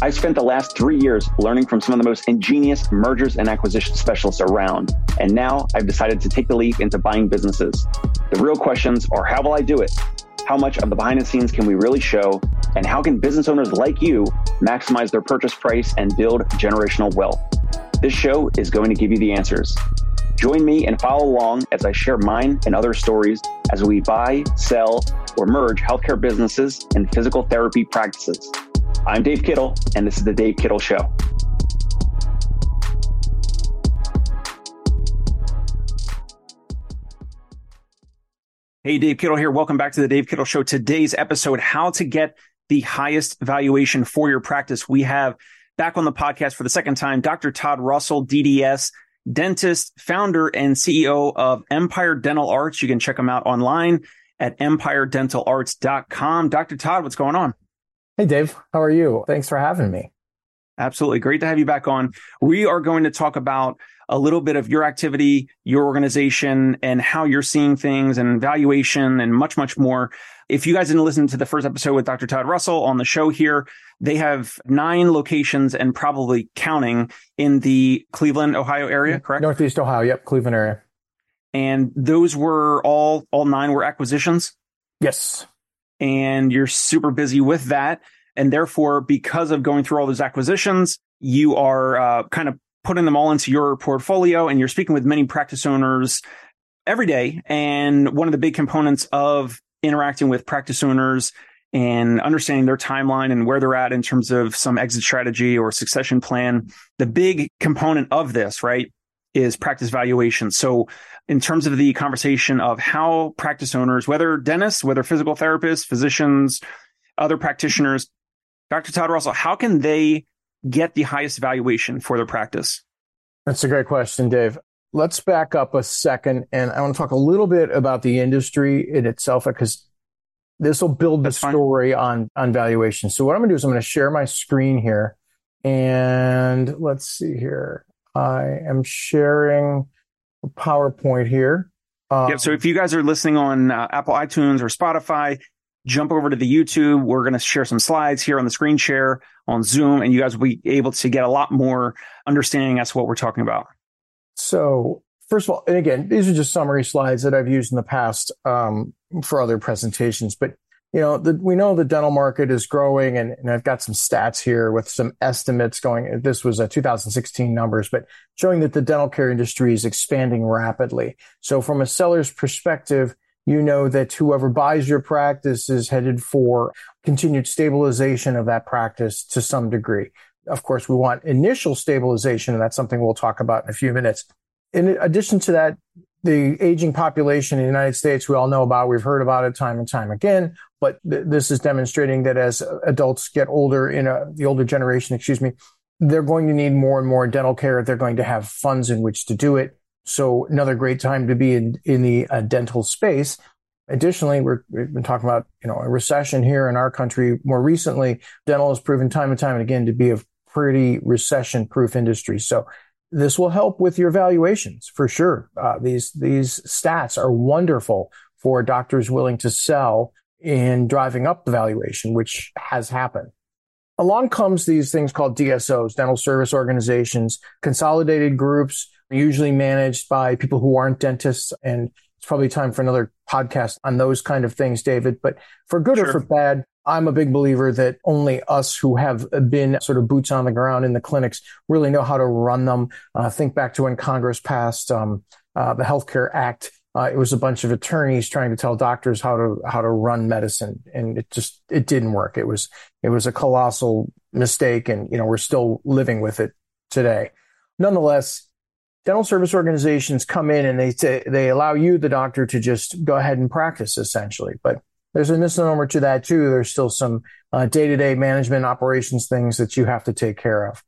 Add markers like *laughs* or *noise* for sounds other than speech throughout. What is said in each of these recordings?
I spent the last three years learning from some of the most ingenious mergers and acquisition specialists around. And now I've decided to take the leap into buying businesses. The real questions are how will I do it? How much of the behind the scenes can we really show? And how can business owners like you maximize their purchase price and build generational wealth? This show is going to give you the answers. Join me and follow along as I share mine and other stories as we buy, sell, or merge healthcare businesses and physical therapy practices. I'm Dave Kittle, and this is The Dave Kittle Show. Hey, Dave Kittle here. Welcome back to The Dave Kittle Show. Today's episode How to Get the Highest Valuation for Your Practice. We have back on the podcast for the second time Dr. Todd Russell, DDS dentist, founder, and CEO of Empire Dental Arts. You can check them out online at empiredentalarts.com. Dr. Todd, what's going on? Hey, Dave. How are you? Thanks for having me. Absolutely. Great to have you back on. We are going to talk about a little bit of your activity, your organization, and how you're seeing things and valuation and much, much more. If you guys didn't listen to the first episode with Dr. Todd Russell on the show here, they have nine locations and probably counting in the Cleveland, Ohio area, mm-hmm. correct? Northeast Ohio. Yep. Cleveland area. And those were all, all nine were acquisitions. Yes. And you're super busy with that. And therefore, because of going through all those acquisitions, you are uh, kind of putting them all into your portfolio and you're speaking with many practice owners every day. And one of the big components of interacting with practice owners and understanding their timeline and where they're at in terms of some exit strategy or succession plan. The big component of this, right, is practice valuation. So in terms of the conversation of how practice owners, whether dentists, whether physical therapists, physicians, other practitioners, Dr. Todd Russell, how can they get the highest valuation for their practice? That's a great question, Dave. Let's back up a second and I want to talk a little bit about the industry in itself because this will build the story on, on valuation. So what I'm going to do is I'm going to share my screen here and let's see here. I am sharing a PowerPoint here. Um, yep. So if you guys are listening on uh, Apple iTunes or Spotify, jump over to the YouTube. We're going to share some slides here on the screen share on Zoom, and you guys will be able to get a lot more understanding as to what we're talking about. So first of all, and again, these are just summary slides that I've used in the past um, for other presentations, but you know, the, we know the dental market is growing and, and, I've got some stats here with some estimates going. This was a 2016 numbers, but showing that the dental care industry is expanding rapidly. So from a seller's perspective, you know that whoever buys your practice is headed for continued stabilization of that practice to some degree. Of course, we want initial stabilization, and that's something we'll talk about in a few minutes. In addition to that, the aging population in the United States, we all know about, we've heard about it time and time again, but th- this is demonstrating that as adults get older in a, the older generation, excuse me, they're going to need more and more dental care. They're going to have funds in which to do it. So another great time to be in, in the uh, dental space. Additionally, we have been talking about, you know, a recession here in our country. More recently, dental has proven time and time and again to be a pretty recession proof industry. So this will help with your valuations for sure. Uh, these these stats are wonderful for doctors willing to sell in driving up the valuation, which has happened. Along comes these things called DSOs, dental service organizations, consolidated groups, usually managed by people who aren't dentists. And it's probably time for another podcast on those kind of things, David. But for good sure. or for bad, I'm a big believer that only us who have been sort of boots on the ground in the clinics really know how to run them. Uh, think back to when Congress passed um, uh, the Healthcare Act. Uh, it was a bunch of attorneys trying to tell doctors how to how to run medicine, and it just it didn't work. It was it was a colossal mistake, and you know we're still living with it today. Nonetheless, dental service organizations come in and they say they allow you, the doctor, to just go ahead and practice essentially, but there's a misnomer to that too. There's still some uh, day-to-day management operations things that you have to take care of.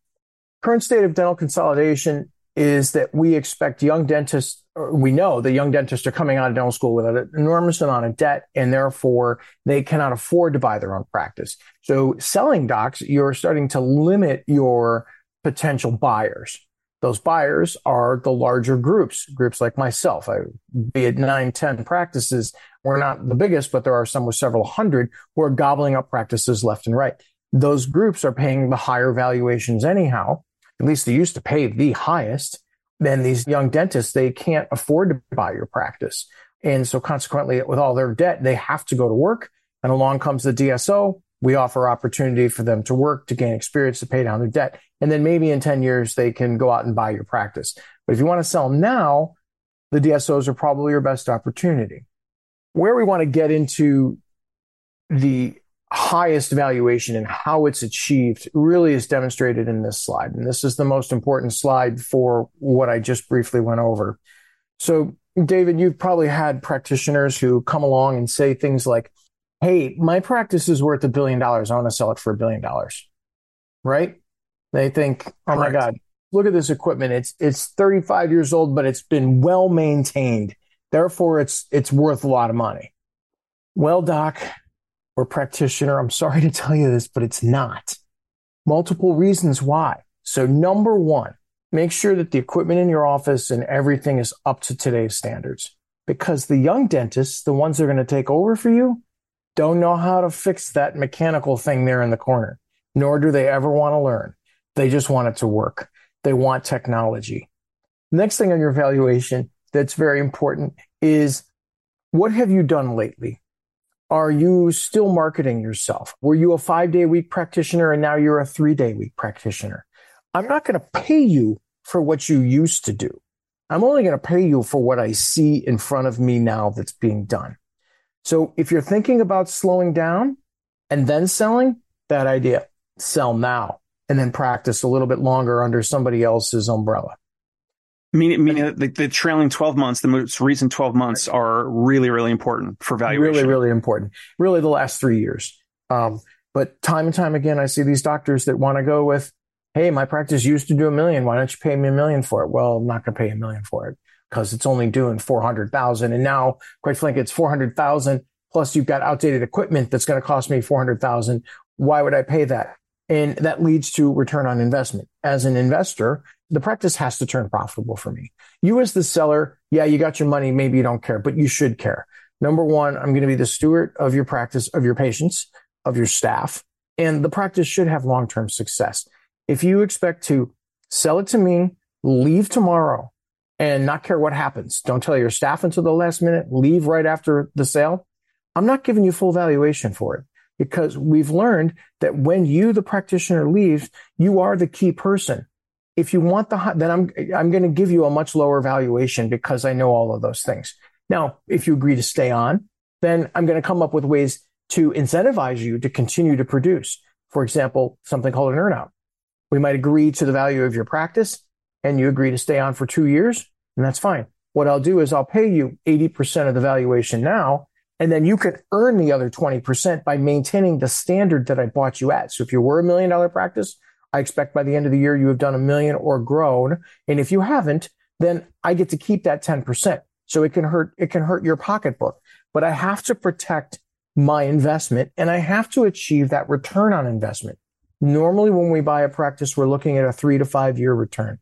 Current state of dental consolidation is that we expect young dentists, we know that young dentists are coming out of dental school with an enormous amount of debt and therefore they cannot afford to buy their own practice. So selling docs, you're starting to limit your potential buyers. Those buyers are the larger groups, groups like myself. I, be it nine, 10 practices. We're not the biggest, but there are some with several hundred who are gobbling up practices left and right. those groups are paying the higher valuations anyhow. At least they used to pay the highest. Then these young dentists, they can't afford to buy your practice. And so consequently, with all their debt, they have to go to work. And along comes the DSO. We offer opportunity for them to work, to gain experience, to pay down their debt. And then maybe in 10 years, they can go out and buy your practice. But if you want to sell now, the DSOs are probably your best opportunity. Where we want to get into the highest valuation and how it's achieved really is demonstrated in this slide. And this is the most important slide for what I just briefly went over. So, David, you've probably had practitioners who come along and say things like, Hey, my practice is worth a billion dollars. I want to sell it for a billion dollars. Right? They think, Oh Correct. my God, look at this equipment. It's, it's 35 years old, but it's been well maintained. Therefore, it's, it's worth a lot of money. Well, doc, or practitioner. I'm sorry to tell you this, but it's not. Multiple reasons why. So number one, make sure that the equipment in your office and everything is up to today's standards because the young dentists, the ones that are going to take over for you, don't know how to fix that mechanical thing there in the corner, nor do they ever want to learn. They just want it to work. They want technology. Next thing on your evaluation that's very important is what have you done lately? Are you still marketing yourself? Were you a five day week practitioner and now you're a three day week practitioner? I'm not going to pay you for what you used to do. I'm only going to pay you for what I see in front of me now that's being done. So if you're thinking about slowing down and then selling, bad idea. Sell now and then practice a little bit longer under somebody else's umbrella. Meaning, meaning the, the, trailing 12 months, the most recent 12 months are really, really important for valuation. Really, really important. Really the last three years. Um, but time and time again, I see these doctors that want to go with, Hey, my practice used to do a million. Why don't you pay me a million for it? Well, I'm not going to pay a million for it because it's only doing 400,000. And now, quite frankly, it's 400,000 plus you've got outdated equipment that's going to cost me 400,000. Why would I pay that? And that leads to return on investment. As an investor, the practice has to turn profitable for me. You as the seller, yeah, you got your money. Maybe you don't care, but you should care. Number one, I'm going to be the steward of your practice, of your patients, of your staff, and the practice should have long-term success. If you expect to sell it to me, leave tomorrow and not care what happens, don't tell your staff until the last minute, leave right after the sale. I'm not giving you full valuation for it because we've learned that when you, the practitioner leaves, you are the key person if you want the high, then I'm I'm going to give you a much lower valuation because I know all of those things. Now, if you agree to stay on, then I'm going to come up with ways to incentivize you to continue to produce. For example, something called an earnout. We might agree to the value of your practice and you agree to stay on for two years, and that's fine. What I'll do is I'll pay you 80% of the valuation now, and then you can earn the other 20% by maintaining the standard that I bought you at. So if you were a million dollar practice, I expect by the end of the year you have done a million or grown. And if you haven't, then I get to keep that 10%. So it can hurt, it can hurt your pocketbook, but I have to protect my investment and I have to achieve that return on investment. Normally, when we buy a practice, we're looking at a three to five year return.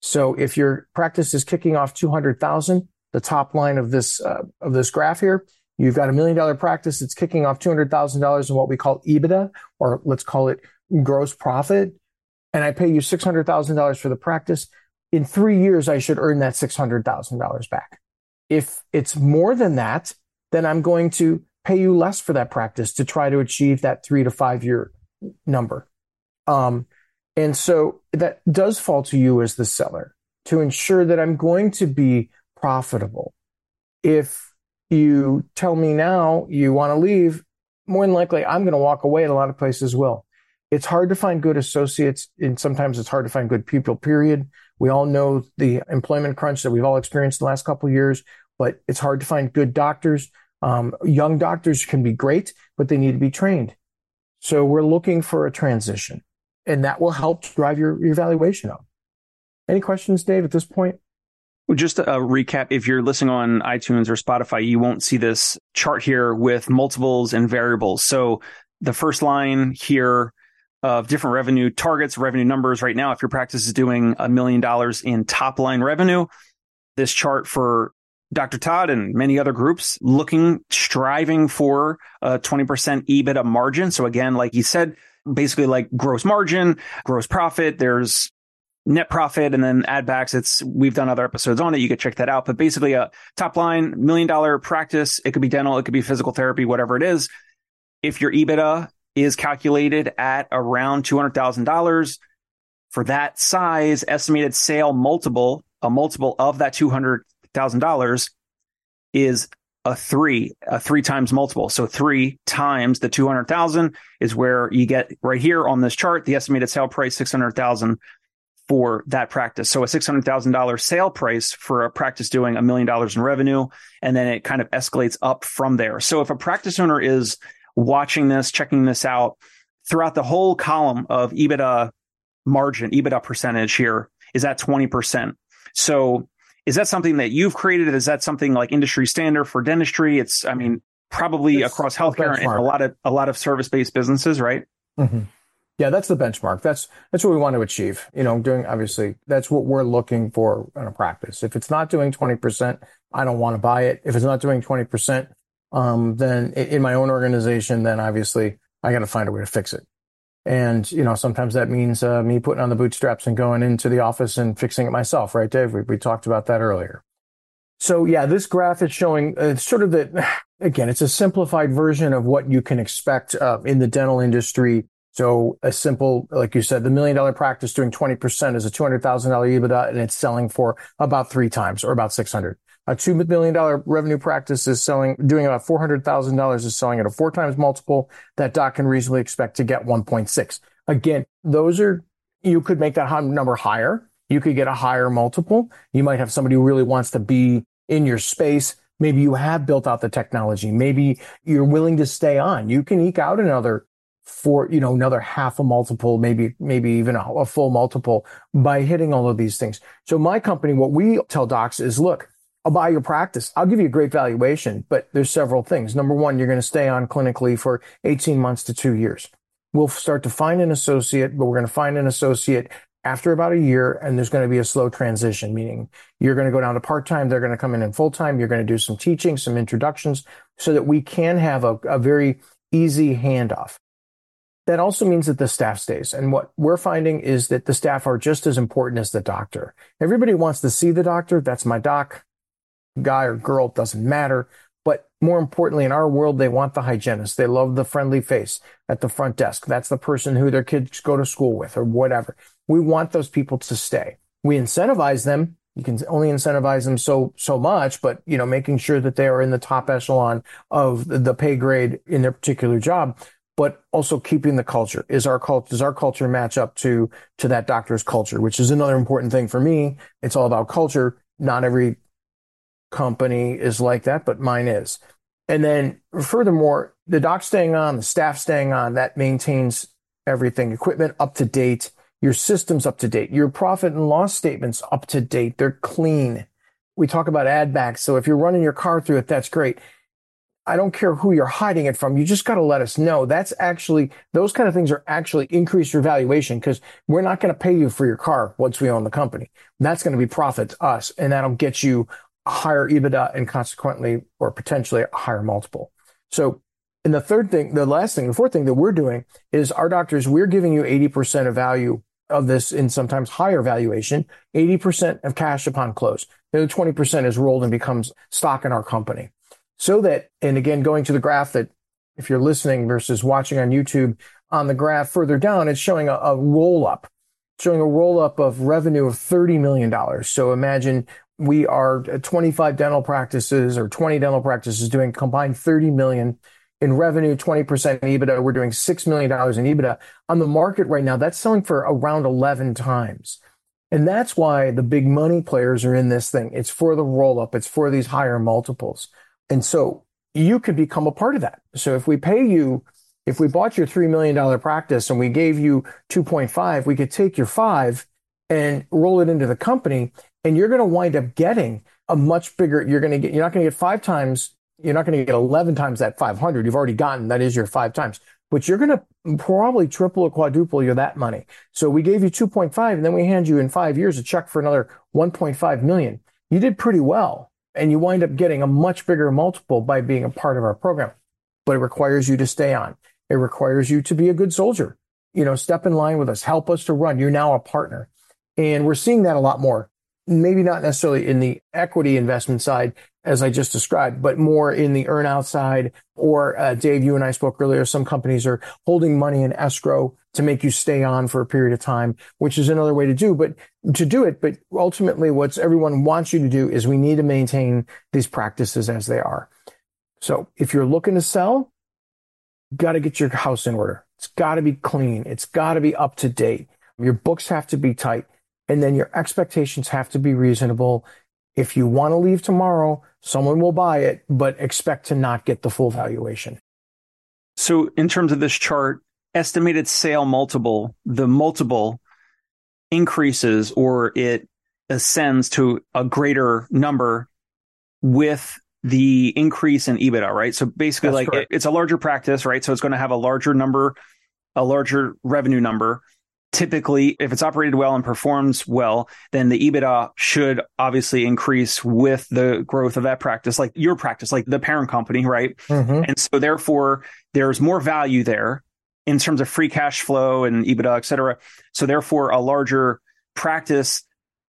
So if your practice is kicking off 200,000, the top line of this, uh, of this graph here, you've got a million dollar practice. It's kicking off $200,000 in what we call EBITDA, or let's call it gross profit and I pay you $600,000 for the practice, in three years, I should earn that $600,000 back. If it's more than that, then I'm going to pay you less for that practice to try to achieve that three to five year number. Um, and so that does fall to you as the seller to ensure that I'm going to be profitable. If you tell me now you want to leave, more than likely I'm going to walk away and a lot of places will it's hard to find good associates and sometimes it's hard to find good people period. We all know the employment crunch that we've all experienced the last couple of years but it's hard to find good doctors. Um, young doctors can be great but they need to be trained. So we're looking for a transition and that will help drive your, your evaluation up. Any questions dave at this point? Just a recap, if you're listening on iTunes or Spotify, you won't see this chart here with multiples and variables. So the first line here of different revenue targets, revenue numbers right now. If your practice is doing a million dollars in top line revenue, this chart for Dr. Todd and many other groups looking, striving for a 20% EBITDA margin. So again, like you said, basically like gross margin, gross profit. There's net profit and then add backs. It's, we've done other episodes on it. You could check that out. But basically a top line million dollar practice. It could be dental. It could be physical therapy, whatever it is. If your EBITDA is calculated at around $200,000 for that size estimated sale multiple, a multiple of that $200,000 is a three, a three times multiple. So three times the 200,000 is where you get right here on this chart, the estimated sale price, 600,000 for that practice. So a $600,000 sale price for a practice doing a million dollars in revenue. And then it kind of escalates up from there. So if a practice owner is watching this, checking this out throughout the whole column of EBITDA margin, EBITDA percentage here is at 20%. So is that something that you've created? Is that something like industry standard for dentistry? It's, I mean, probably it's across healthcare and a lot of, a lot of service based businesses, right? Mm-hmm. Yeah, that's the benchmark. That's that's what we want to achieve. You know, doing obviously that's what we're looking for in a practice. If it's not doing twenty percent, I don't want to buy it. If it's not doing twenty percent, um, then in my own organization, then obviously I got to find a way to fix it. And you know, sometimes that means uh, me putting on the bootstraps and going into the office and fixing it myself, right, Dave? We, we talked about that earlier. So yeah, this graph is showing uh, sort of the *sighs* again, it's a simplified version of what you can expect uh, in the dental industry so a simple, like you said, the million dollar practice doing 20% is a $200,000 EBITDA and it's selling for about three times or about 600. A $2 million revenue practice is selling, doing about $400,000 is selling at a four times multiple that doc can reasonably expect to get 1.6. Again, those are, you could make that number higher. You could get a higher multiple. You might have somebody who really wants to be in your space. Maybe you have built out the technology. Maybe you're willing to stay on. You can eke out another for you know another half a multiple maybe maybe even a, a, full multiple by hitting all of these things so my company what we tell docs is look i'll buy your practice i'll give you a great valuation but there's several things number one you're going to stay on clinically for 18 months to two years we'll start to find an associate but we're going to find an associate after about a year and there's going to be a slow transition meaning you're going to go down to part-time they're going to come in in full-time you're going to do some teaching some introductions so that we can have a, a very easy handoff that also means that the staff stays. And what we're finding is that the staff are just as important as the doctor. Everybody wants to see the doctor. That's my doc, guy or girl, doesn't matter. But more importantly, in our world, they want the hygienist. They love the friendly face at the front desk. That's the person who their kids go to school with or whatever. We want those people to stay. We incentivize them. You can only incentivize them so, so much, but, you know, making sure that they are in the top echelon of the pay grade in their particular job but also keeping the culture. Is our culture, does our culture match up to, to that doctor's culture, which is another important thing for me. It's all about culture. Not every company is like that, but mine is. And then furthermore, the doc staying on, the staff staying on, that maintains everything, equipment up to date, your systems up to date, your profit and loss statements up to date. They're clean. We talk about add backs. So if you're running your car through it, that's great. I don't care who you're hiding it from. You just got to let us know. That's actually, those kind of things are actually increase your valuation because we're not going to pay you for your car once we own the company. That's going to be profit to us and that'll get you a higher EBITDA and consequently or potentially a higher multiple. So, and the third thing, the last thing, the fourth thing that we're doing is our doctors, we're giving you 80% of value of this in sometimes higher valuation, 80% of cash upon close. The other 20% is rolled and becomes stock in our company so that, and again, going to the graph that if you're listening versus watching on YouTube, on the graph further down, it's showing a, a roll up, showing a roll up of revenue of $30 million. So imagine we are 25 dental practices or 20 dental practices doing combined 30 million in revenue, 20% EBITDA. We're doing $6 million in EBITDA on the market right now. That's selling for around 11 times. And that's why the big money players are in this thing. It's for the roll up. It's for these higher multiples. And so you could become a part of that. So if we pay you, if we bought your $3 million practice and we gave you 2.5, we could take your five and roll it into the company and you're going to wind up getting a much bigger, you're going to get, you're not going to get five times, you're not going to get 11 times that 500 you've already gotten. That is your five times, but you're going to probably triple or quadruple your that money. So we gave you 2.5 and then we hand you in five years a check for another 1.5 million. You did pretty well and you wind up getting a much bigger multiple by being a part of our program. But it requires you to stay on. It requires you to be a good soldier. you know, step in line with us, help us to run. You're now a partner. And we're seeing that a lot more. Maybe not necessarily in the equity investment side, as I just described, but more in the earnout side. Or uh, Dave, you and I spoke earlier. Some companies are holding money in escrow to make you stay on for a period of time, which is another way to do, but to do it. But ultimately, what everyone wants you to do is we need to maintain these practices as they are. So if you're looking to sell, got to get your house in order. It's got to be clean. It's got to be up to date. Your books have to be tight. And then your expectations have to be reasonable. If you want to leave tomorrow, someone will buy it, but expect to not get the full valuation. So, in terms of this chart, estimated sale multiple, the multiple increases or it ascends to a greater number with the increase in EBITDA, right? So basically, That's like it, it's a larger practice, right? So it's going to have a larger number, a larger revenue number typically, if it's operated well and performs well, then the EBITDA should obviously increase with the growth of that practice, like your practice, like the parent company, right? Mm-hmm. And so therefore, there's more value there in terms of free cash flow and EBITDA, et cetera. So therefore, a larger practice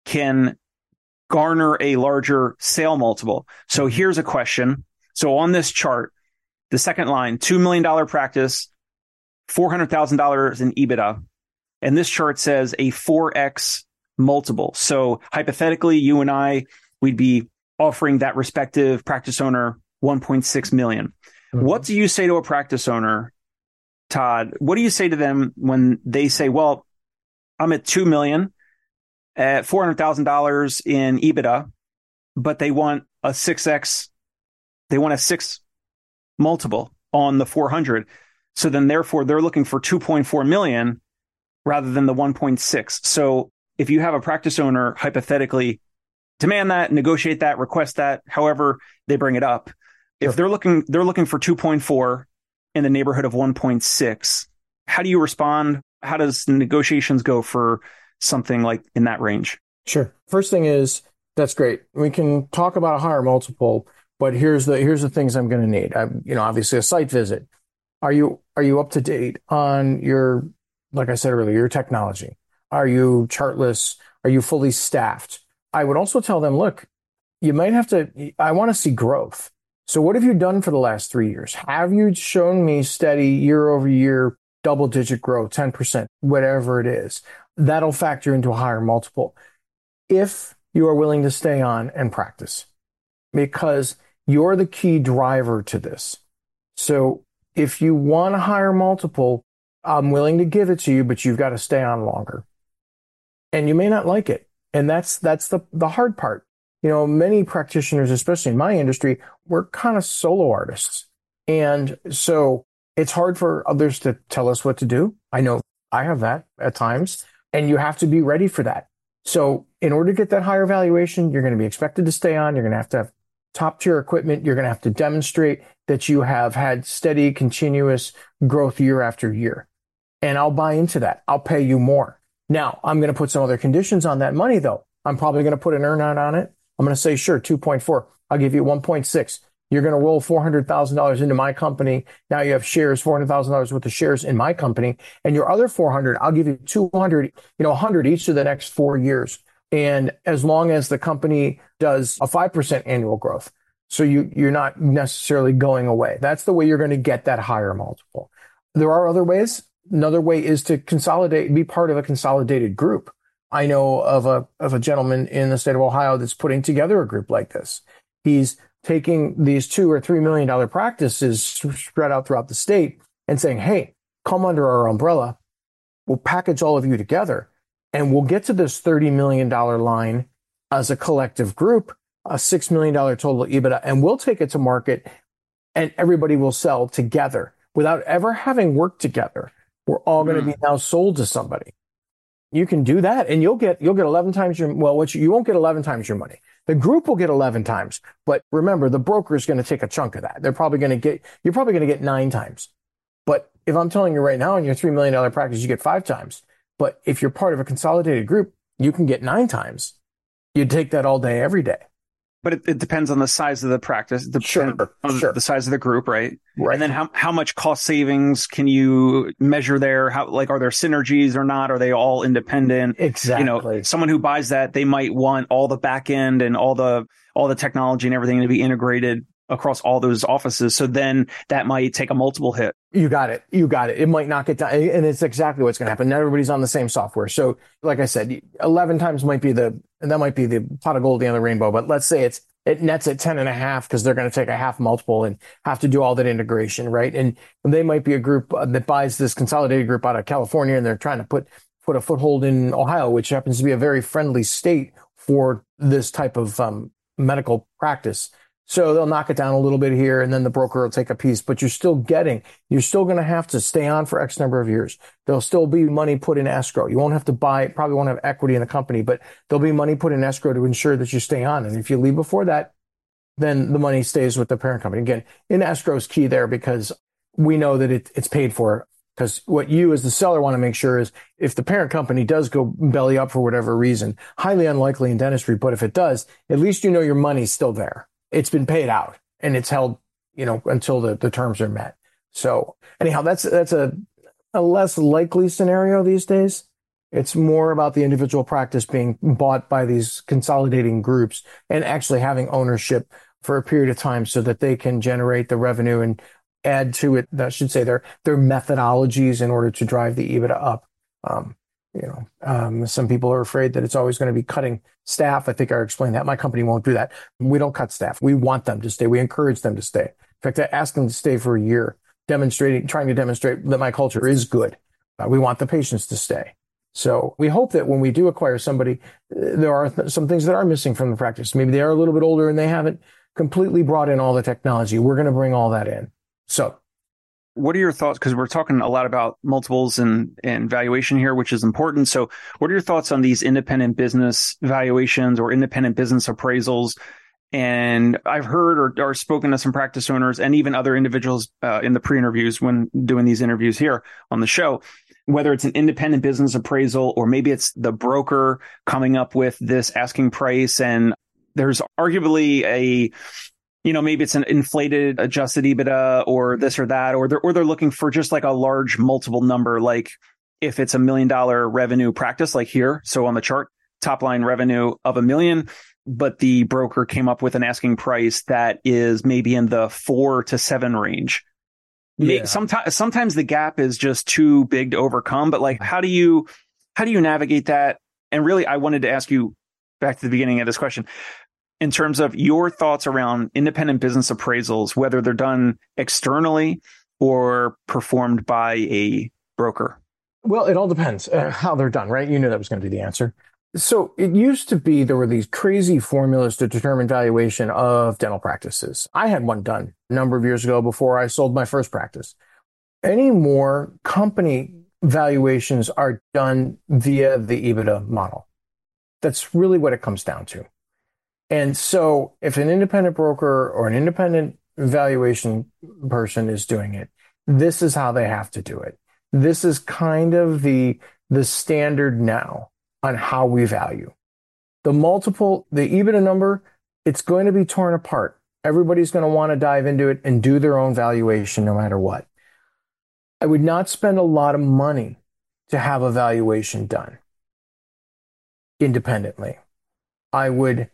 can garner a larger sale multiple. So mm-hmm. here's a question. So on this chart, the second line, $2 million practice, $400,000 in EBITDA and this chart says a 4x multiple. So hypothetically, you and I, we'd be offering that respective practice owner 1.6 million. Mm-hmm. What do you say to a practice owner, Todd? What do you say to them when they say, well, I'm at 2 million at $400,000 in EBITDA, but they want a 6x, they want a six multiple on the 400. So then therefore they're looking for 2.4 million rather than the 1.6. So if you have a practice owner hypothetically demand that, negotiate that, request that, however they bring it up, if they're looking they're looking for 2.4 in the neighborhood of 1.6, how do you respond? How does negotiations go for something like in that range? Sure. First thing is that's great. We can talk about a higher multiple, but here's the here's the things I'm going to need. I, you know, obviously a site visit. Are you are you up to date on your like I said earlier, your technology? Are you chartless? Are you fully staffed? I would also tell them, look, you might have to, I want to see growth. So what have you done for the last three years? Have you shown me steady year over year, double digit growth, 10%, whatever it is? That'll factor into a higher multiple. If you are willing to stay on and practice, because you're the key driver to this. So if you want a higher multiple, I'm willing to give it to you, but you've got to stay on longer. And you may not like it. And that's, that's the, the hard part. You know, many practitioners, especially in my industry, we're kind of solo artists. And so it's hard for others to tell us what to do. I know I have that at times and you have to be ready for that. So in order to get that higher valuation, you're going to be expected to stay on. You're going to have to have top tier equipment. You're going to have to demonstrate that you have had steady, continuous growth year after year. And I'll buy into that. I'll pay you more. Now, I'm going to put some other conditions on that money, though. I'm probably going to put an earnout on it. I'm going to say, sure, 2.4. I'll give you 1.6. You're going to roll $400,000 into my company. Now you have shares, $400,000 worth of shares in my company. And your other 400, I'll give you 200, you know, 100 each of the next four years. And as long as the company does a 5% annual growth. So you, you're not necessarily going away. That's the way you're going to get that higher multiple. There are other ways. Another way is to consolidate, be part of a consolidated group. I know of a, of a gentleman in the state of Ohio that's putting together a group like this. He's taking these two or three million dollar practices spread out throughout the state and saying, Hey, come under our umbrella. We'll package all of you together and we'll get to this $30 million line as a collective group a $6 million total EBITDA, and we'll take it to market and everybody will sell together without ever having worked together. We're all going to be hmm. now sold to somebody. You can do that and you'll get, you'll get 11 times your, well, what you, you won't get 11 times your money. The group will get 11 times, but remember the broker is going to take a chunk of that. They're probably going to get, you're probably going to get nine times. But if I'm telling you right now in your $3 million practice, you get five times. But if you're part of a consolidated group, you can get nine times. You take that all day, every day. But it, it depends on the size of the practice, the, Sure, sure. the size of the group, right? Right. And then how how much cost savings can you measure there? How like are there synergies or not? Are they all independent? exactly. You know, someone who buys that, they might want all the back end and all the all the technology and everything to be integrated across all those offices. So then that might take a multiple hit. You got it. You got it. It might knock it down. And it's exactly what's going to happen. Not everybody's on the same software. So, like I said, 11 times might be the, that might be the pot of gold of the rainbow. But let's say it's, it nets at 10 and a half because they're going to take a half multiple and have to do all that integration, right? And they might be a group uh, that buys this consolidated group out of California and they're trying to put, put a foothold in Ohio, which happens to be a very friendly state for this type of um, medical practice. So they'll knock it down a little bit here and then the broker will take a piece, but you're still getting, you're still going to have to stay on for X number of years. There'll still be money put in escrow. You won't have to buy, probably won't have equity in the company, but there'll be money put in escrow to ensure that you stay on. And if you leave before that, then the money stays with the parent company. Again, in escrow is key there because we know that it, it's paid for. Because what you as the seller want to make sure is if the parent company does go belly up for whatever reason, highly unlikely in dentistry, but if it does, at least you know your money's still there. It's been paid out and it's held, you know, until the, the terms are met. So anyhow, that's, that's a, a less likely scenario these days. It's more about the individual practice being bought by these consolidating groups and actually having ownership for a period of time so that they can generate the revenue and add to it, I should say, their, their methodologies in order to drive the EBITDA up. Um, you know, um, some people are afraid that it's always going to be cutting staff. I think I explained that. My company won't do that. We don't cut staff. We want them to stay. We encourage them to stay. In fact, I ask them to stay for a year, demonstrating, trying to demonstrate that my culture is good. Uh, we want the patients to stay. So we hope that when we do acquire somebody, uh, there are th- some things that are missing from the practice. Maybe they are a little bit older and they haven't completely brought in all the technology. We're going to bring all that in. So What are your thoughts? Because we're talking a lot about multiples and, and valuation here, which is important. So what are your thoughts on these independent business valuations or independent business appraisals? And I've heard or, or spoken to some practice owners and even other individuals uh, in the pre-interviews when doing these interviews here on the show, whether it's an independent business appraisal or maybe it's the broker coming up with this asking price. And there's arguably a, you know, maybe it's an inflated adjusted EBITDA or this or that, or they're, or they're looking for just like a large multiple number, like if it's a million dollar revenue practice, like here. So on the chart, top line revenue of a million, but the broker came up with an asking price that is maybe in the four to seven range. Yeah. Sometimes, sometimes the gap is just too big to overcome, but like, how do you, how do you navigate that? And really, I wanted to ask you back to the beginning of this question in terms of your thoughts around independent business appraisals, whether they're done externally or performed by a broker? Well, it all depends uh, how they're done, right? You knew that was going to be the answer. So it used to be there were these crazy formulas to determine valuation of dental practices. I had one done a number of years ago before I sold my first practice. Anymore, company valuations are done via the EBITDA model. That's really what it comes down to. And so if an independent broker or an independent valuation person is doing it, this is how they have to do it. This is kind of the, the standard now on how we value. The multiple, the EBITDA number, it's going to be torn apart. Everybody's going to want to dive into it and do their own valuation no matter what. I would not spend a lot of money to have a valuation done independently. I would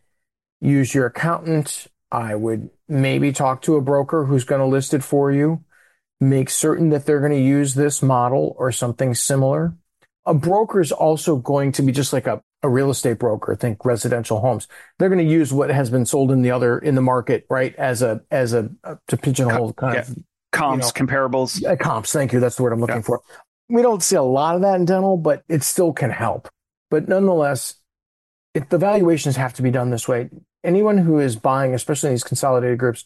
use your accountant. I would maybe talk to a broker who's going to list it for you. Make certain that they're going to use this model or something similar. A broker is also going to be just like a, a real estate broker. Think residential homes. They're going to use what has been sold in the other in the market, right? As a as a, a to pigeonhole kind Yeah. of Comps, You comparables. uh, comps. Thank you. That's the word I'm looking Yeah. for. We don't see a lot of that in dental, but it still can help. But nonetheless, if the valuations have to be done this way, anyone who is buying, especially these consolidated groups,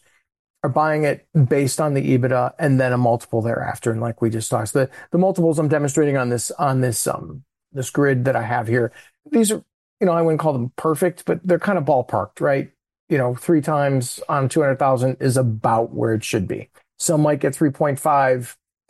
are buying it based on the EBITDA and then a multiple thereafter. And like we just talked, the, the multiples I'm demonstrating on this, on this, um, this grid that I have here, these are, you know, I wouldn't call them perfect, but they're kind of ballparked, right? You know, three times on 200,000 is about where it should be. Some might get 3.5,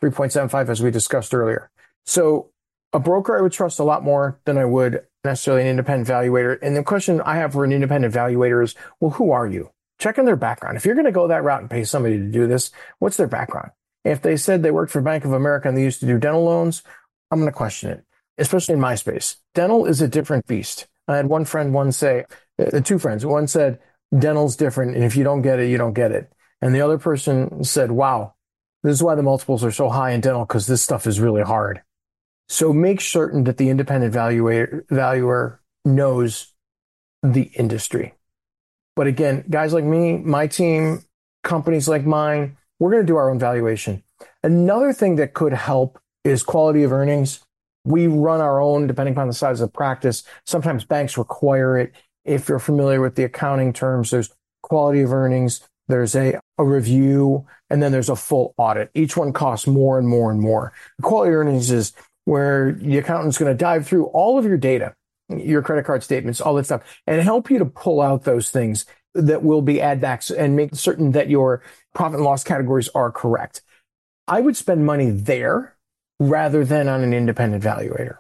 3.75 as we discussed earlier. So a broker I would trust a lot more than I would necessarily an independent evaluator. And the question I have for an independent evaluator is, well, who are you? Check on their background. If you're going to go that route and pay somebody to do this, what's their background? If they said they worked for Bank of America and they used to do dental loans, I'm going to question it, especially in my space. Dental is a different beast. I had one friend once say, uh, two friends, one said, dental's different. And if you don't get it, you don't get it. And the other person said, wow, this is why the multiples are so high in dental because this stuff is really hard. So make certain that the independent valuator, valuer knows the industry. But again, guys like me, my team, companies like mine, we're going to do our own valuation. Another thing that could help is quality of earnings. We run our own, depending upon the size of the practice. Sometimes banks require it. If you're familiar with the accounting terms, there's quality of earnings, there's a, a review, and then there's a full audit. Each one costs more and more and more. Quality earnings is where the accountant's going to dive through all of your data, your credit card statements, all that stuff, and help you to pull out those things that will be add backs and make certain that your profit and loss categories are correct. I would spend money there rather than on an independent valuator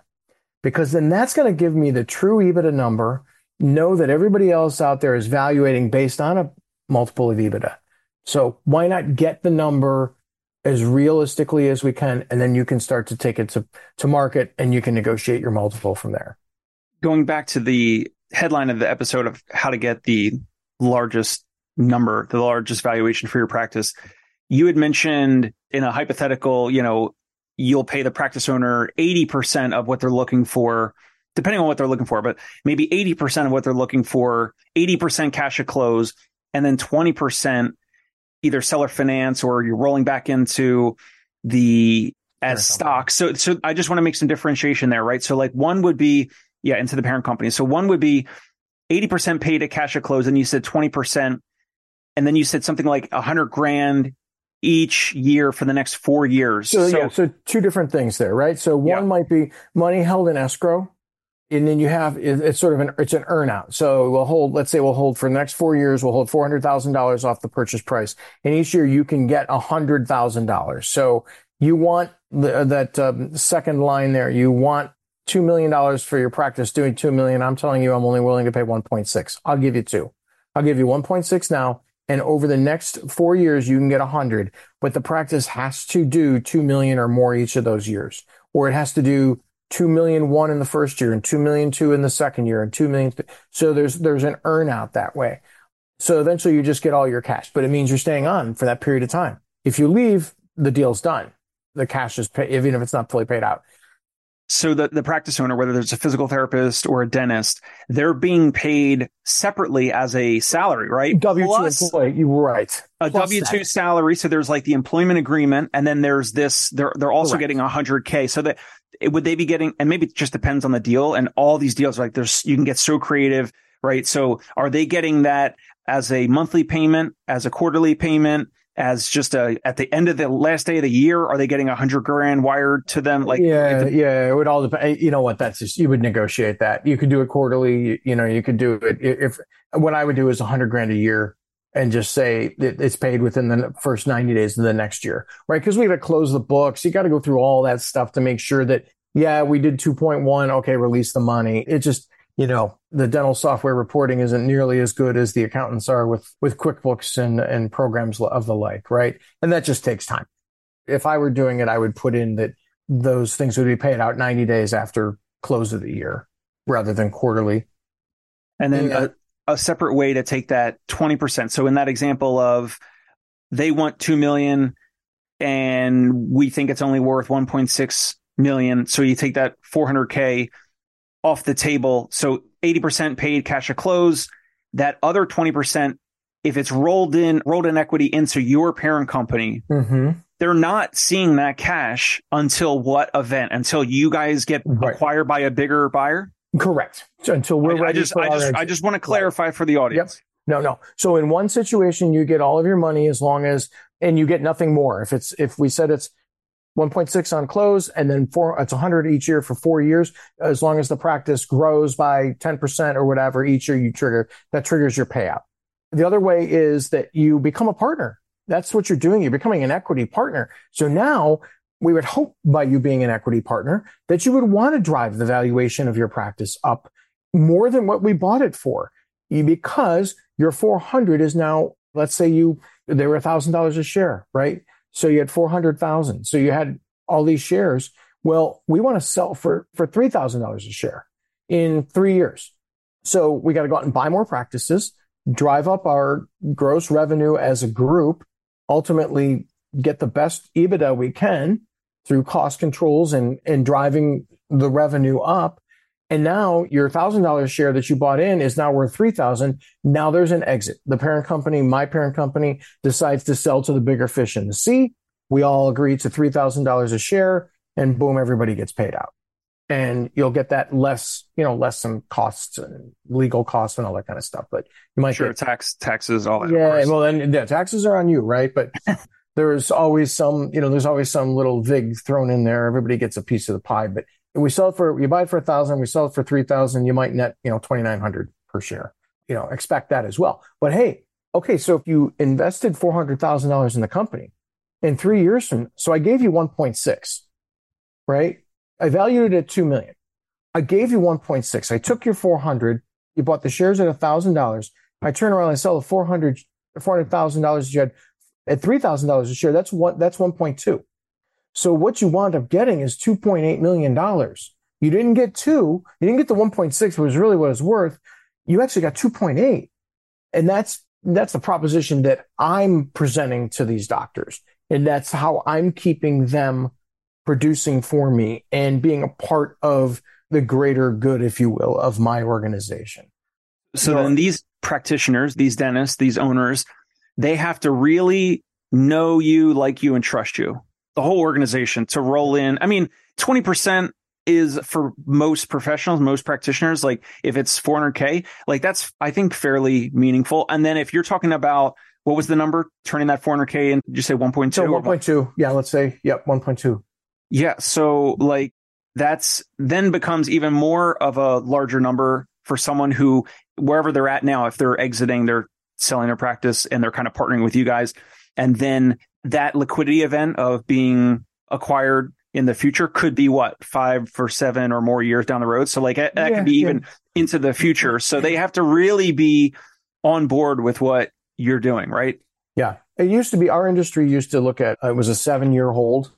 because then that's going to give me the true EBITDA number, know that everybody else out there is valuating based on a multiple of EBITDA. So why not get the number as realistically as we can, and then you can start to take it to, to market and you can negotiate your multiple from there. Going back to the headline of the episode of how to get the largest number, the largest valuation for your practice, you had mentioned in a hypothetical, you know, you'll pay the practice owner 80% of what they're looking for, depending on what they're looking for, but maybe 80% of what they're looking for, 80% cash at close, and then 20% either seller finance or you're rolling back into the as stock. So, so I just want to make some differentiation there, right? So like one would be, yeah, into the parent company. So one would be 80% paid at cash at close. And you said 20%. And then you said something like a hundred grand each year for the next four years. So, so yeah, so two different things there, right? So one yeah. might be money held in escrow and then you have it's sort of an it's an earnout. So we'll hold, let's say we'll hold for the next four years, we'll hold four hundred thousand dollars off the purchase price, and each year you can get a hundred thousand dollars. So you want the, that um, second line there. You want two million dollars for your practice doing two million. I'm telling you, I'm only willing to pay one point six. I'll give you two. I'll give you one point six now, and over the next four years you can get a hundred. But the practice has to do two million or more each of those years, or it has to do two million one in the first year and two million two in the second year and two million. So there's there's an earn out that way. So eventually you just get all your cash, but it means you're staying on for that period of time. If you leave, the deal's done. The cash is paid, even if it's not fully paid out. So the, the practice owner, whether it's a physical therapist or a dentist, they're being paid separately as a salary, right? W two employee, you were right. A W two salary. So there's like the employment agreement, and then there's this. They're they're also Correct. getting a hundred k. So that would they be getting? And maybe it just depends on the deal. And all these deals, like there's you can get so creative, right? So are they getting that as a monthly payment, as a quarterly payment? As just a at the end of the last day of the year? Are they getting a hundred grand wired to them? Like, yeah, yeah, it would all depend. Eh, you know what? That's just you would negotiate that. You could do it quarterly. You know, you could do it if what I would do is a hundred grand a year and just say it's paid within the first 90 days of the next year, right? Because we got to close the books. You got to go through all that stuff to make sure that, yeah, we did 2.1. Okay, release the money. It just, you know, the dental software reporting isn't nearly as good as the accountants are with, with QuickBooks and, and programs of the like, right? And that just takes time. If I were doing it, I would put in that those things would be paid out 90 days after close of the year rather than quarterly. And then yeah. a, a separate way to take that 20%. So in that example of they want 2 million and we think it's only worth 1.6 million. So you take that 400k off the table. So 80% paid cash at close. That other 20%, if it's rolled in, rolled in equity into your parent company, mm-hmm. they're not seeing that cash until what event? Until you guys get right. acquired by a bigger buyer? Correct. So until we're I, ready. I just, I just, I just want to clarify right. for the audience. Yep. No, no. So in one situation, you get all of your money as long as, and you get nothing more. If it's, if we said it's 1.6 on close and then four, it's 100 each year for four years. As long as the practice grows by 10% or whatever each year you trigger, that triggers your payout. The other way is that you become a partner. That's what you're doing. You're becoming an equity partner. So now we would hope by you being an equity partner that you would want to drive the valuation of your practice up more than what we bought it for because your 400 is now, let's say you, they were $1,000 a share, right? So you had 400,000. So you had all these shares. Well, we want to sell for, for $3,000 a share in three years. So we got to go out and buy more practices, drive up our gross revenue as a group, ultimately get the best EBITDA we can through cost controls and, and driving the revenue up. And now your thousand dollars share that you bought in is now worth three thousand. Now there's an exit. The parent company, my parent company, decides to sell to the bigger fish in the sea. We all agree to three thousand dollars a share, and boom, everybody gets paid out. And you'll get that less, you know, less some costs and legal costs and all that kind of stuff. But you might sure get, tax taxes all that. Yeah, well then yeah, taxes are on you, right? But *laughs* there's always some, you know, there's always some little vig thrown in there. Everybody gets a piece of the pie, but we sell it for, you buy it for a thousand, we sell it for 3,000, you might net, you know, 2,900 per share, you know, expect that as well. But hey, okay. So if you invested $400,000 in the company in three years from, so I gave you 1.6, right? I valued it at 2 million. I gave you 1.6. I took your 400. You bought the shares at $1,000. I turn around and sell the 400, $400,000 you had at $3,000 a share, that's one that's 1.2. So what you wound up getting is $2.8 million. You didn't get two. You didn't get the 1.6, which was really what it's worth. You actually got 2.8. And that's, that's the proposition that I'm presenting to these doctors. And that's how I'm keeping them producing for me and being a part of the greater good, if you will, of my organization. So then these practitioners, these dentists, these owners, they have to really know you, like you, and trust you. The whole organization to roll in. I mean, 20% is for most professionals, most practitioners, like if it's 400K, like that's, I think, fairly meaningful. And then if you're talking about what was the number turning that 400K and you say 1.2? So 1.2. Yeah, let's say, yep, 1.2. Yeah. So like that's then becomes even more of a larger number for someone who, wherever they're at now, if they're exiting they're selling their practice and they're kind of partnering with you guys. And then that liquidity event of being acquired in the future could be what five for seven or more years down the road. So like that, that yeah, could be yeah. even into the future. So they have to really be on board with what you're doing, right? Yeah. It used to be our industry used to look at it was a seven year hold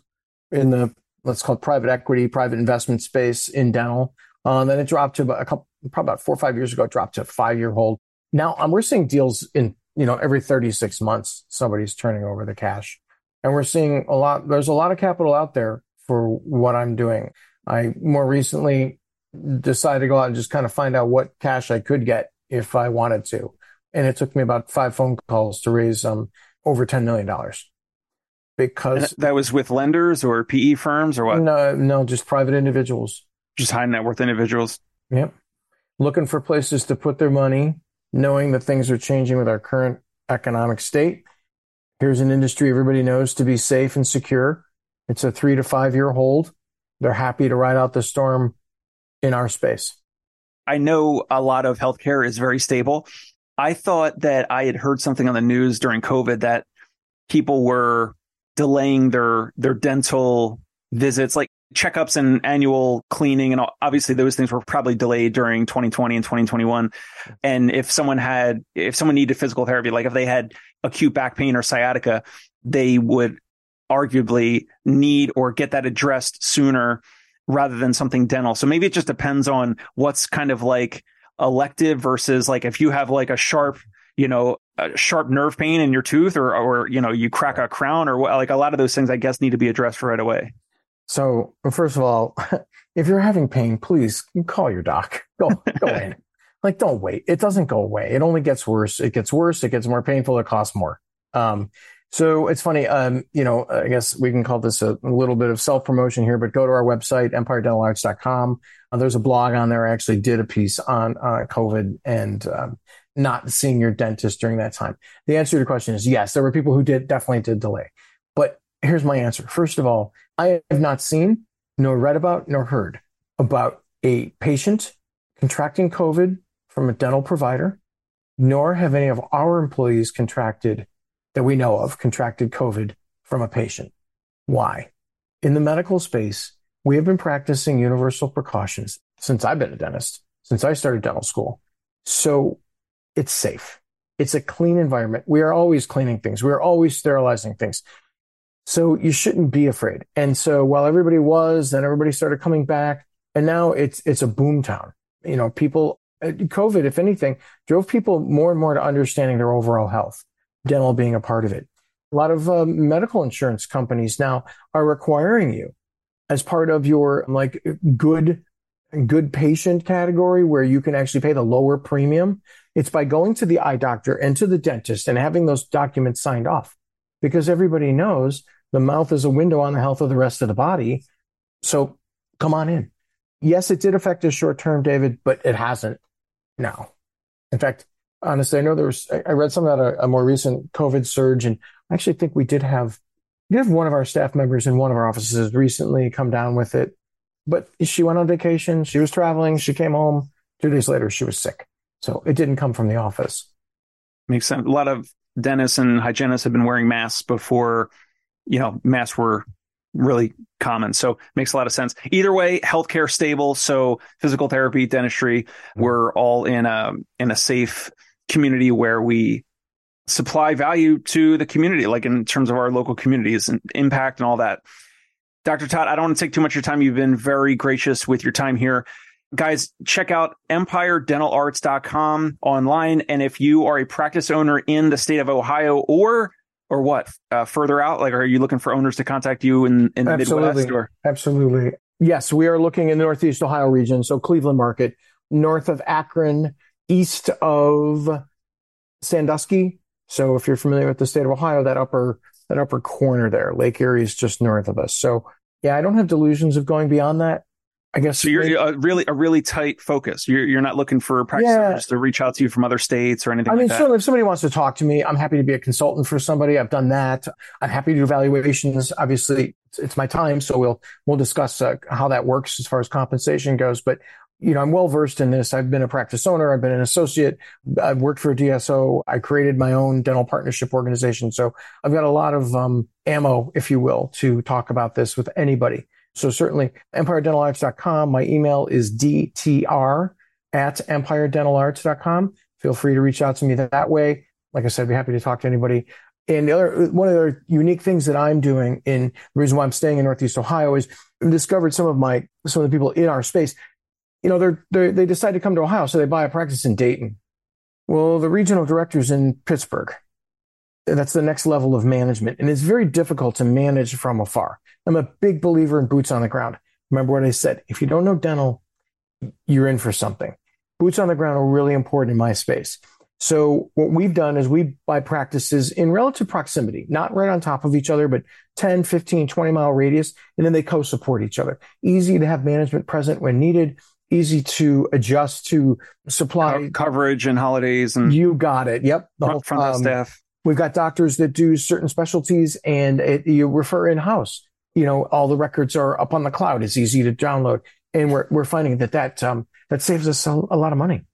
in the let's call it private equity, private investment space in dental. Um, then it dropped to about a couple, probably about four or five years ago, it dropped to five year hold. Now um, we're seeing deals in, you know, every 36 months, somebody's turning over the cash. And we're seeing a lot, there's a lot of capital out there for what I'm doing. I more recently decided to go out and just kind of find out what cash I could get if I wanted to. And it took me about five phone calls to raise um, over $10 million because and that was with lenders or PE firms or what? No, no, just private individuals. Just high net worth individuals. Yep. Looking for places to put their money knowing that things are changing with our current economic state. Here's an industry everybody knows to be safe and secure. It's a three to five year hold. They're happy to ride out the storm in our space. I know a lot of healthcare is very stable. I thought that I had heard something on the news during COVID that people were delaying their their dental visits. Like checkups and annual cleaning and obviously those things were probably delayed during 2020 and 2021 and if someone had if someone needed physical therapy like if they had acute back pain or sciatica they would arguably need or get that addressed sooner rather than something dental. So maybe it just depends on what's kind of like elective versus like if you have like a sharp you know a sharp nerve pain in your tooth or or you know you crack a crown or like a lot of those things i guess need to be addressed right away so first of all, *laughs* if you're having pain, please call your doc. *laughs* Go go *laughs* in. Like don't wait. It doesn't go away. It only gets worse. It gets worse. It gets more painful. It costs more. Um, so it's funny. Um, you know, I guess we can call this a, a little bit of self promotion here, but go to our website, empiredentalarts.com. Uh, there's a blog on there. I actually did a piece on uh, COVID and um, not seeing your dentist during that time. The answer to the question is yes. There were people who did definitely did delay, but here's my answer. First of all, I have not seen, nor read about, nor heard about a patient contracting COVID from a dental provider, nor have any of our employees contracted that we know of contracted COVID from a patient. Why? in the medical space, we have been practicing universal precautions since I've been a dentist, since I started dental school. So it's safe. It's a clean environment. We are always cleaning things. We are always sterilizing things. So you shouldn't be afraid. And so while everybody was, then everybody started coming back. And now it's, it's a boom town. You know, people, uh, COVID, if anything, drove people more and more to understanding their overall health, dental being a part of it. A lot of uh, medical insurance companies now are requiring you as part of your like good good patient category where you can actually pay the lower premium. It's by going to the eye doctor and to the dentist and having those documents signed off because everybody knows the mouth is a window on the health of the rest of the body. So come on in. Yes, it did affect us short term, David, but it hasn't now. In fact, honestly, I know there was, I read something about a, a more recent COVID surge, and I actually think we did have, we have one of our staff members in one of our offices recently come down with it. But she went on vacation. She was traveling. She came home. Two days later, she was sick. So it didn't come from the office. Makes sense. A lot of dentists and hygienists have been wearing masks before, you know, masks were really common. So makes a lot of sense. Either way, healthcare stable. So physical therapy, dentistry, mm-hmm. we're all in a in a safe community where we supply value to the community, like in terms of our local communities and impact and all that. Dr. Todd, I don't want to take too much of your time. You've been very gracious with your time here. Guys, check out empiredentalarts.com online. And if you are a practice owner in the state of Ohio or or what uh, further out? Like, are you looking for owners to contact you in, in the Midwest? Or? Absolutely. Yes, we are looking in the Northeast Ohio region. So Cleveland market, north of Akron, east of Sandusky. So if you're familiar with the state of Ohio, that upper that upper corner there, Lake Erie is just north of us. So yeah, I don't have delusions of going beyond that. I guess so. You're a really a really tight focus. You're you're not looking for practitioners yeah. to reach out to you from other states or anything. I mean, like certainly, if somebody wants to talk to me, I'm happy to be a consultant for somebody. I've done that. I'm happy to do evaluations. Obviously, it's, it's my time, so we'll we'll discuss uh, how that works as far as compensation goes. But you know, I'm well versed in this. I've been a practice owner. I've been an associate. I've worked for a DSO. I created my own dental partnership organization. So I've got a lot of um, ammo, if you will, to talk about this with anybody. So certainly empiredentalarts.com. My email is dtr at empiredentalarts.com. Feel free to reach out to me that way. Like I said, I'd be happy to talk to anybody. And the other, one of the unique things that I'm doing in the reason why I'm staying in Northeast Ohio is I've discovered some of my, some of the people in our space, you know, they're, they're, they decide to come to Ohio. So they buy a practice in Dayton. Well, the regional director's in Pittsburgh. That's the next level of management. And it's very difficult to manage from afar. I'm a big believer in boots on the ground. Remember what I said. If you don't know dental, you're in for something. Boots on the ground are really important in my space. So what we've done is we buy practices in relative proximity, not right on top of each other, but 10, 15, 20 mile radius, and then they co-support each other. Easy to have management present when needed, easy to adjust to supply Co- coverage and holidays and you got it. Yep. The whole front um, staff. We've got doctors that do certain specialties and it, you refer in house you know, all the records are up on the cloud. It's easy to download. And we're, we're finding that that, um, that saves us a, a lot of money.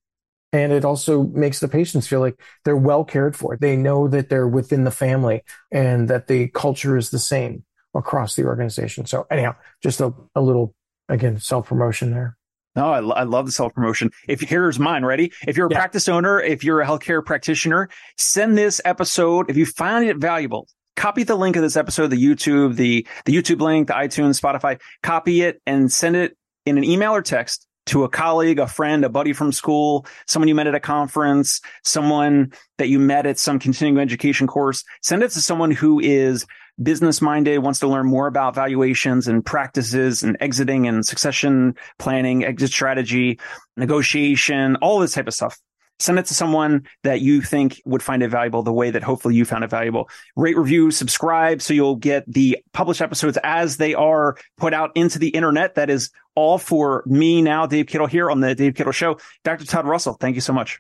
And it also makes the patients feel like they're well cared for. They know that they're within the family and that the culture is the same across the organization. So anyhow, just a, a little, again, self promotion there. No, I, I love the self promotion. If here's mine, ready? If you're a yeah. practice owner, if you're a healthcare practitioner, send this episode. If you find it valuable, copy the link of this episode, the YouTube, the, the YouTube link, the iTunes, Spotify, copy it and send it in an email or text to a colleague, a friend, a buddy from school, someone you met at a conference, someone that you met at some continuing education course. Send it to someone who is business minded, wants to learn more about valuations and practices and exiting and succession planning, exit strategy, negotiation, all this type of stuff. Send it to someone that you think would find it valuable the way that hopefully you found it valuable. Rate, review, subscribe so you'll get the published episodes as they are put out into the internet. That is all for me now, Dave Kittle here on the Dave Kittle Show. Dr. Todd Russell, thank you so much.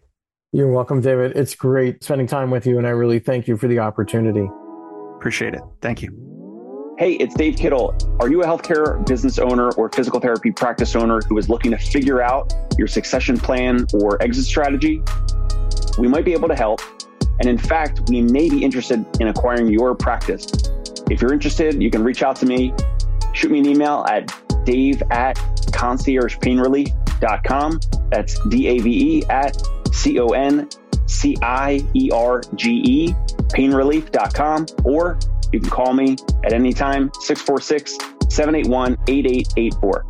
You're welcome, David. It's great spending time with you, and I really thank you for the opportunity. Appreciate it. Thank you. Hey, it's Dave Kittle. Are you a healthcare business owner or physical therapy practice owner who is looking to figure out your succession plan or exit strategy? We might be able to help. And in fact, we may be interested in acquiring your practice. If you're interested, you can reach out to me, shoot me an email at dave at conciergepainrelief.com. That's D A V E at C O N C I E R G E, painrelief.com. Or you can call me at any time, 646 781 8884.